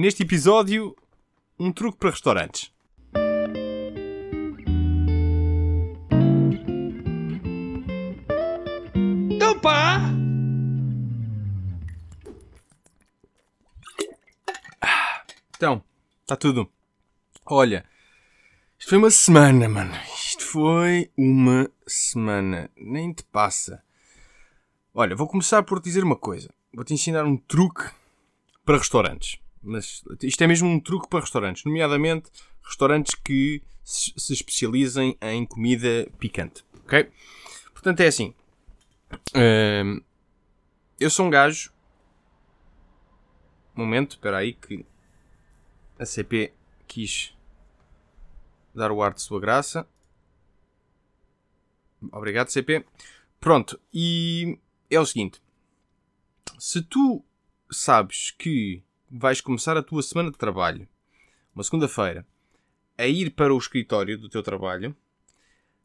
Neste episódio, um truque para restaurantes. Então pá! Então, está tudo. Olha, isto foi uma semana, mano. Isto foi uma semana. Nem te passa. Olha, vou começar por te dizer uma coisa. Vou-te ensinar um truque para restaurantes. Mas isto é mesmo um truque para restaurantes, nomeadamente restaurantes que se especializem em comida picante. Ok? Portanto, é assim. Hum, eu sou um gajo. Momento, espera aí que a CP quis dar o ar de sua graça. Obrigado, CP. Pronto, e é o seguinte: se tu sabes que vais começar a tua semana de trabalho, uma segunda-feira, a ir para o escritório do teu trabalho,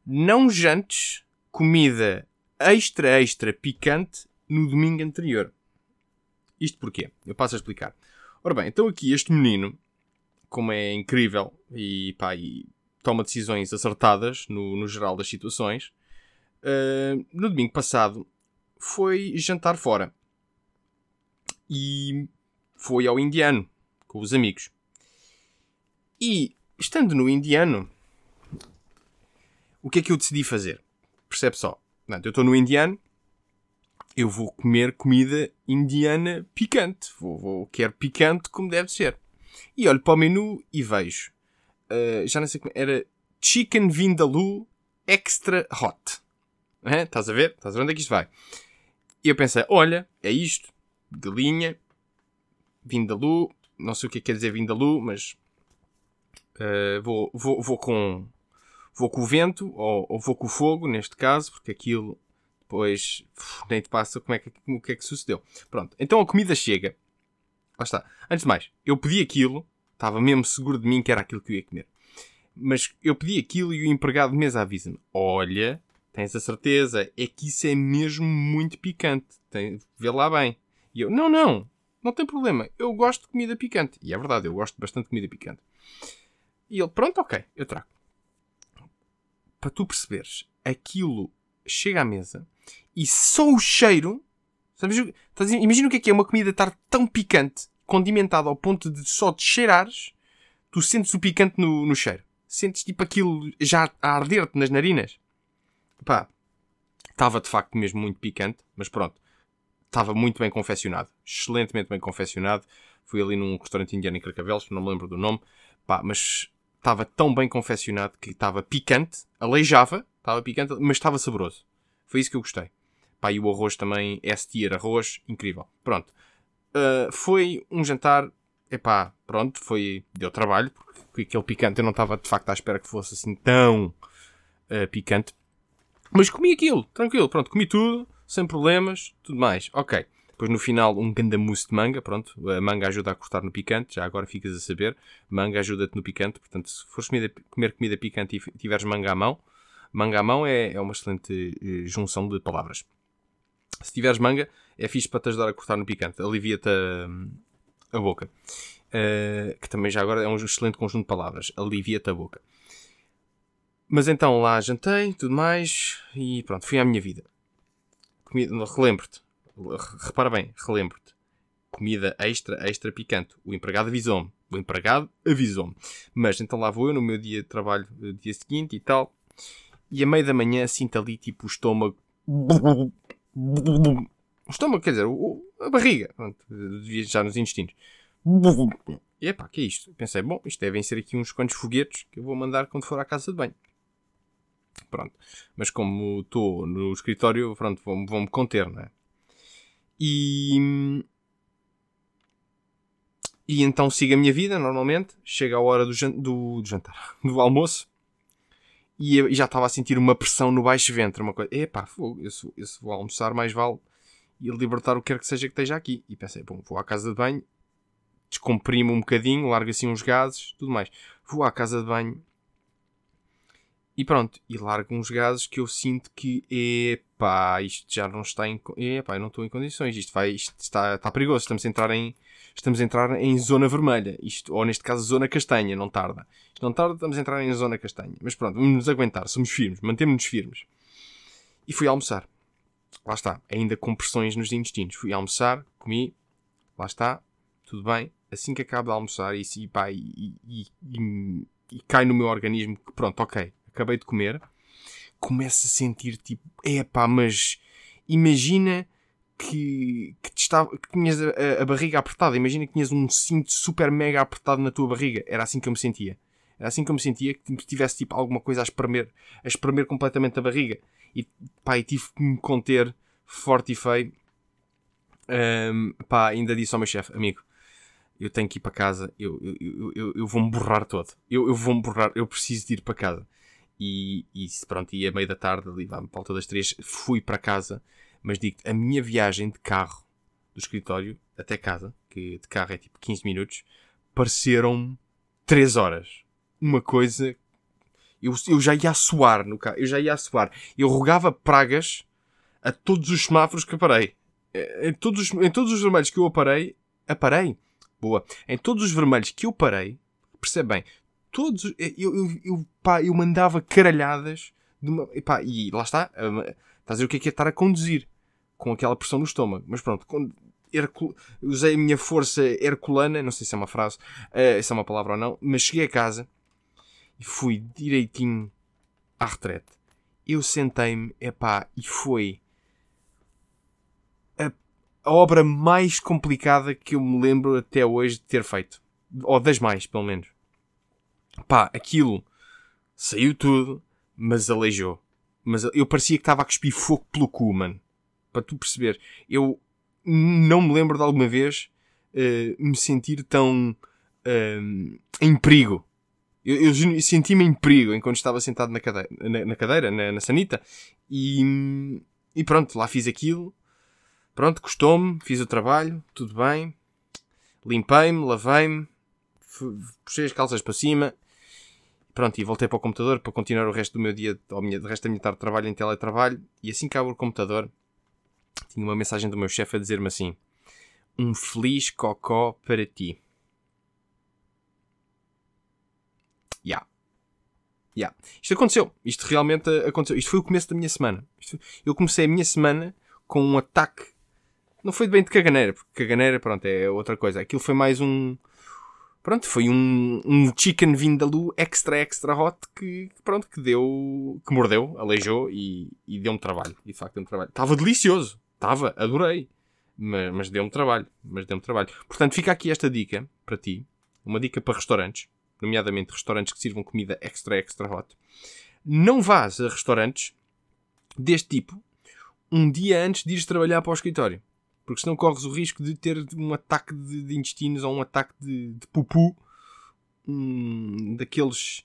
não jantes comida extra, extra picante no domingo anterior. Isto porquê? Eu passo a explicar. Ora bem, então aqui este menino, como é incrível e, pá, e toma decisões acertadas no, no geral das situações, uh, no domingo passado foi jantar fora. E foi ao indiano, com os amigos. E, estando no indiano, o que é que eu decidi fazer? Percebe só. Portanto, eu estou no indiano, eu vou comer comida indiana picante. Vou, vou, quero picante como deve ser. E olho para o menu e vejo. Uh, já não sei como. Era Chicken Vindaloo Extra Hot. É? Estás a ver? Estás a ver onde é que isto vai? E eu pensei, olha, é isto. Galinha, Vindaloo. Não sei o que é que quer dizer Vindaloo, mas uh, vou, vou, vou com vou com o vento ou, ou, vou com o fogo, neste caso, porque aquilo depois nem te passa como é que, o que é que sucedeu. Pronto, então a comida chega. Lá está. Antes de mais, eu pedi aquilo, estava mesmo seguro de mim que era aquilo que eu ia comer. Mas eu pedi aquilo e o empregado de mesa avisa-me: Olha, tens a certeza, é que isso é mesmo muito picante. Tem, vê lá bem. E eu: Não, não, não tem problema, eu gosto de comida picante. E é verdade, eu gosto bastante de comida picante. E ele: Pronto, ok, eu trago para tu perceberes, aquilo chega à mesa e só o cheiro. Sabes, imagina o que é que é uma comida estar tão picante, condimentada ao ponto de só te cheirares, tu sentes o picante no, no cheiro. Sentes tipo aquilo já a arder-te nas narinas. Pá, estava de facto mesmo muito picante, mas pronto. Estava muito bem confeccionado. Excelentemente bem confeccionado. Fui ali num restaurante indiano em Carcavelos, não me lembro do nome. Pá, mas estava tão bem confeccionado que estava picante, aleijava, estava picante, mas estava saboroso. Foi isso que eu gostei. Pá, e o arroz também, S-tier arroz, incrível. Pronto. Uh, foi um jantar, epá, pronto, foi, deu trabalho, porque aquele picante eu não estava de facto à espera que fosse assim tão uh, picante. Mas comi aquilo, tranquilo, pronto, comi tudo, sem problemas, tudo mais. Ok. Depois no final um ganda mousse de manga, pronto. A manga ajuda a cortar no picante, já agora ficas a saber. Manga ajuda-te no picante, portanto se fores comida, comer comida picante e tiveres manga à mão, manga à mão é, é uma excelente uh, junção de palavras. Se tiveres manga, é fixe para te ajudar a cortar no picante, alivia-te a, a, boca. Uh, que também já agora é um excelente conjunto de palavras, alivia-te a boca. Mas então lá jantei, tudo mais, e pronto, fui à minha vida. Relembro-te, repara bem, relembro-te. Comida extra, extra picante. O empregado avisou-me. O empregado avisou-me. Mas então lá vou eu no meu dia de trabalho, eh, dia seguinte e tal. E a meio da manhã sinto ali tipo o estômago. O estômago, quer dizer, a barriga. Devia já nos intestinos. E epá, que é isto? Pensei, bom, isto devem ser aqui uns quantos foguetes que eu vou mandar quando for à casa de banho. Pronto. Mas como estou no escritório, pronto, vou conter, não é? E. E então sigo a minha vida normalmente. Chega a hora do, jan do, do jantar, do almoço. E eu já estava a sentir uma pressão no baixo ventre. Uma coisa, epá, fogo, eu, eu vou almoçar, mais vale e libertar o que quer que seja que esteja aqui. E pensei, bom, vou à casa de banho, descomprimo um bocadinho, largo assim uns gases, tudo mais. Vou à casa de banho E pronto, e largo uns gases que eu sinto que, epá, isto já não está em, epá, eu não estou em condições, isto vai, isto está, está perigoso, estamos a entrar em, estamos a entrar em zona vermelha, isto, ou neste caso zona castanha, não tarda. Isto não tarda, estamos a entrar em zona castanha. Mas pronto, vamos nos aguentar, somos firmes, mantemos-nos firmes. E fui almoçar. Lá está, ainda com pressões nos intestinos. Fui almoçar, comi, lá está, tudo bem. Assim que acabo de almoçar e, e, e, e, e cai no meu organismo que pronto, ok, acabei de comer, começo a sentir tipo, é pá, mas imagina que, que, estava, que tinhas a, a, barriga apertada, imagina que tinhas um cinto super mega apertado na tua barriga, era assim que eu me sentia. Era assim que eu me sentia, que tivesse tipo alguma coisa a espremer, a espremer completamente a barriga. E pá, e tive que me conter forte e feio. Um, pá, ainda disse ao meu chefe, amigo, eu tenho que ir para casa, eu, eu, eu, eu, eu vou-me borrar todo. Eu, eu vou-me borrar, eu preciso de ir para casa. E, e pronto, e a meio da tarde, ali, lá, volta das três, fui para casa. Mas digo a minha viagem de carro do escritório até casa, que de carro é tipo 15 minutos, pareceram 3 horas. Uma coisa. Eu, eu já ia a suar no carro, eu já ia a suar. Eu rogava pragas a todos os semáforos que aparei. Em todos os, em todos os vermelhos que eu aparei, aparei. Boa. Em todos os vermelhos que eu parei, percebe bem, todos. Eu, eu, eu, pá, eu mandava caralhadas. De uma, e, pá, e lá está. Estás a ver o que é que é estar a conduzir com aquela pressão no estômago. Mas pronto, Hercul... usei a minha força herculana, não sei se é uma frase, uh, se é uma palavra ou não, mas cheguei a casa e fui direitinho à retrete. Eu sentei-me, epá, e foi a, a obra mais complicada que eu me lembro até hoje de ter feito. Ou das mais, pelo menos. Pá, aquilo saiu tudo, mas aleijou. Mas eu parecia que estava a cuspir fogo pelo cu, mano. Para tu perceber. Eu não me lembro de alguma vez uh, me sentir tão uh, em perigo. Eu, eu senti-me em perigo enquanto estava sentado na cadeira, na, na cadeira, na, na, sanita. E, e pronto, lá fiz aquilo. Pronto, custou-me, fiz o trabalho, tudo bem. Limpei-me, lavei-me, puxei as calças para cima Pronto, e voltei para o computador para continuar o resto do meu dia, ou minha, o resto da minha tarde de trabalho em teletrabalho. E assim que abro o computador, tinha uma mensagem do meu chefe a dizer-me assim: Um feliz cocó para ti. Ya. Yeah. Yeah. Isto aconteceu. Isto realmente aconteceu. Isto foi o começo da minha semana. Isto, eu comecei a minha semana com um ataque. Não foi bem de caganeira, porque caganeira, pronto, é outra coisa. Aquilo foi mais um pronto, foi um, um chicken vindaloo extra extra hot que, pronto, que deu, que mordeu, aleijou e, e deu-me trabalho. E de facto deu-me trabalho. Estava delicioso, estava, adorei. Mas, mas deu-me trabalho, mas deu-me trabalho. Portanto, fica aqui esta dica para ti, uma dica para restaurantes, nomeadamente restaurantes que sirvam comida extra extra hot. Não vás a restaurantes deste tipo um dia antes de ires trabalhar para o escritório. Porque senão corres o risco de ter um ataque de, de intestinos ou um ataque de, de pupu. Um, daqueles.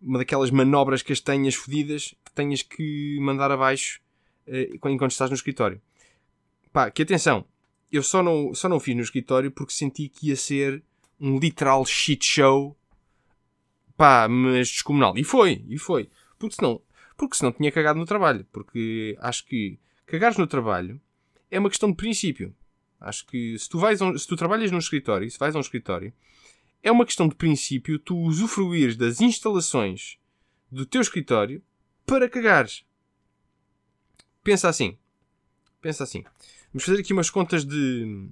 Uma daquelas manobras castanhas fodidas que tenhas que mandar abaixo uh, enquanto estás no escritório. Pá, que atenção. Eu só não, só não fiz no escritório porque senti que ia ser um literal shit show. Pá, mas descomunal. E foi, e foi. Porque senão, porque senão tinha cagado no trabalho. Porque acho que cagares no trabalho é uma questão de princípio. Acho que se tu, vais um, se tu trabalhas num escritório, se vais a um escritório, é uma questão de princípio tu usufruires das instalações do teu escritório para cagares. Pensa assim. Pensa assim. Vamos fazer aqui umas contas de,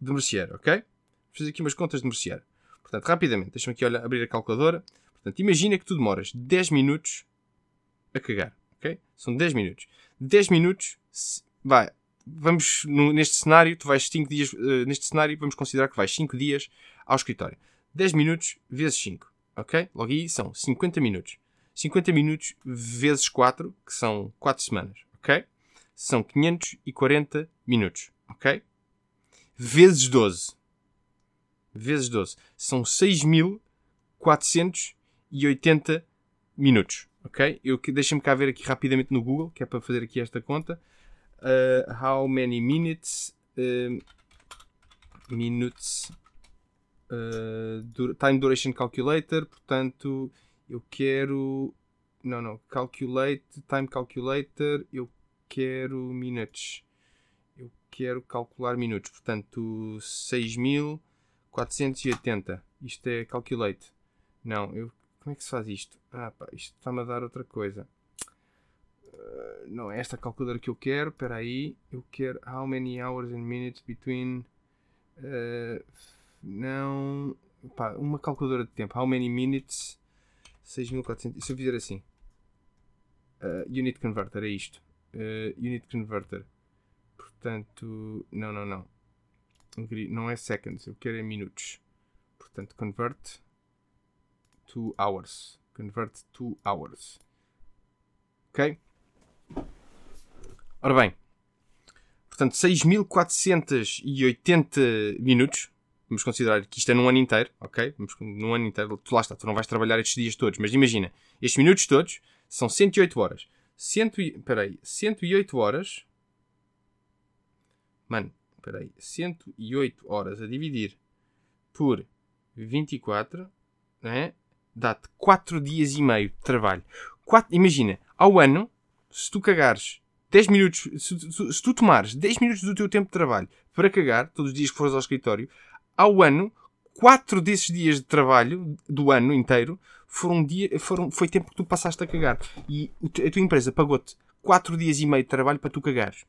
de merceário, ok? Vamos fazer aqui umas contas de merceário. Portanto, rapidamente, deixa-me aqui olha, abrir a calculadora. Portanto, imagina que tu demoras 10 minutos a cagar, ok? São 10 minutos. 10 minutos, vai, vamos no, neste cenário, tu vais 5 dias, uh, neste cenário vamos considerar que vais 5 dias ao escritório. 10 minutos vezes 5, ok? Logo aí são 50 minutos. 50 minutos vezes 4, que são 4 semanas, ok? São 540 minutos, ok? Vezes 12. Vezes 12. São 6.480 minutos, ok? Eu, deixa-me cá ver aqui rapidamente no Google, que é para fazer aqui esta conta uh, how many minutes uh, minutes uh, time duration calculator portanto eu quero Não, não. Calculate, time calculator. Eu quero minutos. Eu quero calcular minutos. Portanto, 6480. Isto é calculate. Não, eu. Como é que se faz isto? Ah, pá, isto está-me a dar outra coisa. Uh, não é esta calculadora que eu quero. Espera aí. Eu quero how many hours and minutes between. Uh, não. Pá, uma calculadora de tempo. How many minutes? 6400. Se eu fizer assim. Uh, unit converter, é isto. Uh, unit converter. Portanto, não, não, não. Não é seconds, eu quero é minutos. Portanto, convert to hours. Convert to hours. Ok? Ora bem. Portanto, 6480 minutos vamos considerar que isto é num ano inteiro, ok? Vamos, num ano inteiro, tu lá está, tu não vais trabalhar estes dias todos, mas imagina, estes minutos todos são 108 horas. 100, peraí, 108 horas. Mano, peraí, 108 horas a dividir por 24, né? Dá-te 4 dias e meio de trabalho. 4, imagina, ao ano, se tu cagares 10 minutos, se, se, se, tu tomares 10 minutos do teu tempo de trabalho para cagar, todos os dias que fores ao escritório, ao ano, quatro desses dias de trabalho do ano inteiro foram dia, foram, foi tempo que tu passaste a cagar. E a tua empresa pagou-te quatro dias e meio de trabalho para tu cagares.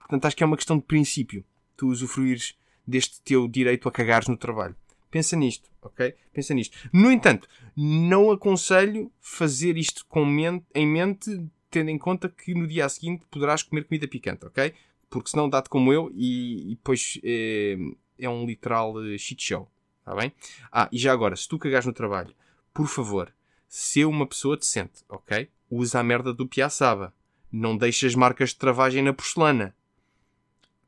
Portanto, acho que é uma questão de princípio. Tu usufruires deste teu direito a cagares no trabalho. Pensa nisto, ok? Pensa nisto. No entanto, não aconselho fazer isto com mente, em mente, tendo em conta que no dia seguinte poderás comer comida picante, ok? Porque senão dá-te como eu e, e depois eh, é um literal uh, shit show. Está bem? Ah, e já agora, se tu cagares no trabalho, por favor, se uma pessoa decente, ok? Usa a merda do piaçaba. Não deixas marcas de travagem na porcelana.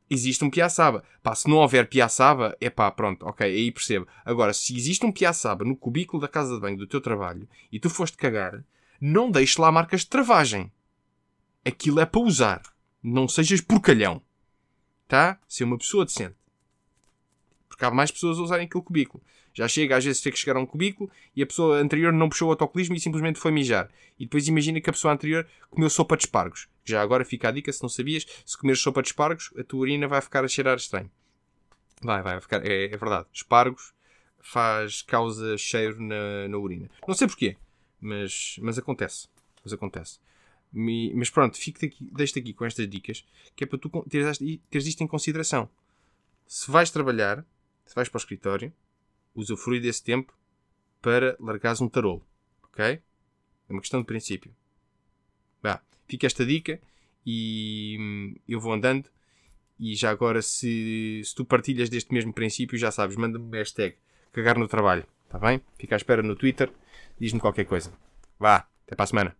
Existe um piaçaba. Pá, se não houver piaçaba, é pá, pronto, ok, aí percebo. Agora, se existe um piaçaba no cubículo da casa de banho do teu trabalho e tu foste cagar, não deixes lá marcas de travagem. Aquilo é para usar. Não sejas porcalhão. Tá? Se uma pessoa decente porque há mais pessoas a usarem aquele cubículo. Já chega às vezes ter que chegar a um cubículo e a pessoa anterior não puxou o autocolismo e simplesmente foi mijar. E depois imagina que a pessoa anterior comeu sopa de espargos. Já agora fica a dica, se não sabias, se comeres sopa de espargos, a tua urina vai ficar a cheirar estranho. Vai, vai, ficar. É, é verdade. Espargos faz, causa cheiro na, na urina. Não sei porquê, mas, mas acontece. Mas acontece. mas pronto, fico aqui, deixo-te aqui com estas dicas, que é para tu teres, teres isto em consideração. Se vais trabalhar, se vais para o escritório, usufrui desse tempo para largares um tarolo. Ok? É uma questão de princípio. Bah, fica esta dica e hum, eu vou andando. E já agora, se, se tu partilhas deste mesmo princípio, já sabes, manda-me hashtag cagar no trabalho. Está bem? Fica à espera no Twitter. Diz-me qualquer coisa. Vá, até para a semana.